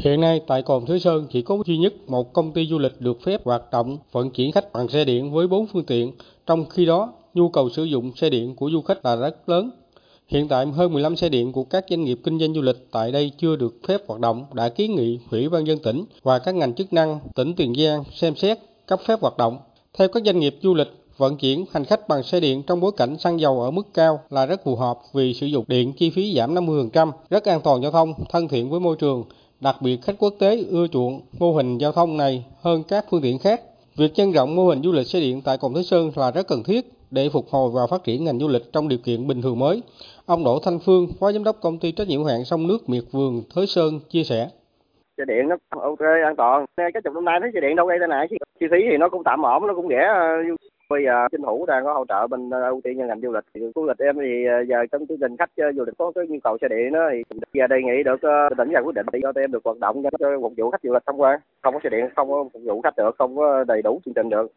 Hiện nay tại cồn Thới Sơn chỉ có duy nhất một công ty du lịch được phép hoạt động vận chuyển khách bằng xe điện với 4 phương tiện, trong khi đó nhu cầu sử dụng xe điện của du khách là rất lớn. Hiện tại hơn 15 xe điện của các doanh nghiệp kinh doanh du lịch tại đây chưa được phép hoạt động đã kiến nghị Ủy ban dân tỉnh và các ngành chức năng tỉnh Tiền Giang xem xét cấp phép hoạt động. Theo các doanh nghiệp du lịch, vận chuyển hành khách bằng xe điện trong bối cảnh xăng dầu ở mức cao là rất phù hợp vì sử dụng điện chi phí giảm 50%, rất an toàn giao thông, thân thiện với môi trường, đặc biệt khách quốc tế ưa chuộng mô hình giao thông này hơn các phương tiện khác. Việc nhân rộng mô hình du lịch xe điện tại Cồn Thới Sơn là rất cần thiết để phục hồi và phát triển ngành du lịch trong điều kiện bình thường mới. Ông Đỗ Thanh Phương, Phó Giám đốc Công ty trách nhiệm hữu hạn sông nước Miệt Vườn Thới Sơn chia sẻ. Xe điện nó ok an toàn. Cái chục năm nay thấy xe điện đâu gây tai nạn chứ. Chi phí thì nó cũng tạm ổn, nó cũng rẻ ờ, Bây giờ chính phủ đang có hỗ trợ bên ờ, ưu tiên cho ngành du lịch. Thì du lịch em thì ờ, giờ trong chương trình khách ờ, du lịch có cái nhu cầu xe điện đó thì giờ đề nghị được tỉnh ra quyết định để cho em được hoạt động cho phục vụ khách du lịch tham quan. Không có xe điện không có phục vụ khách được, không có đầy đủ chương trình được.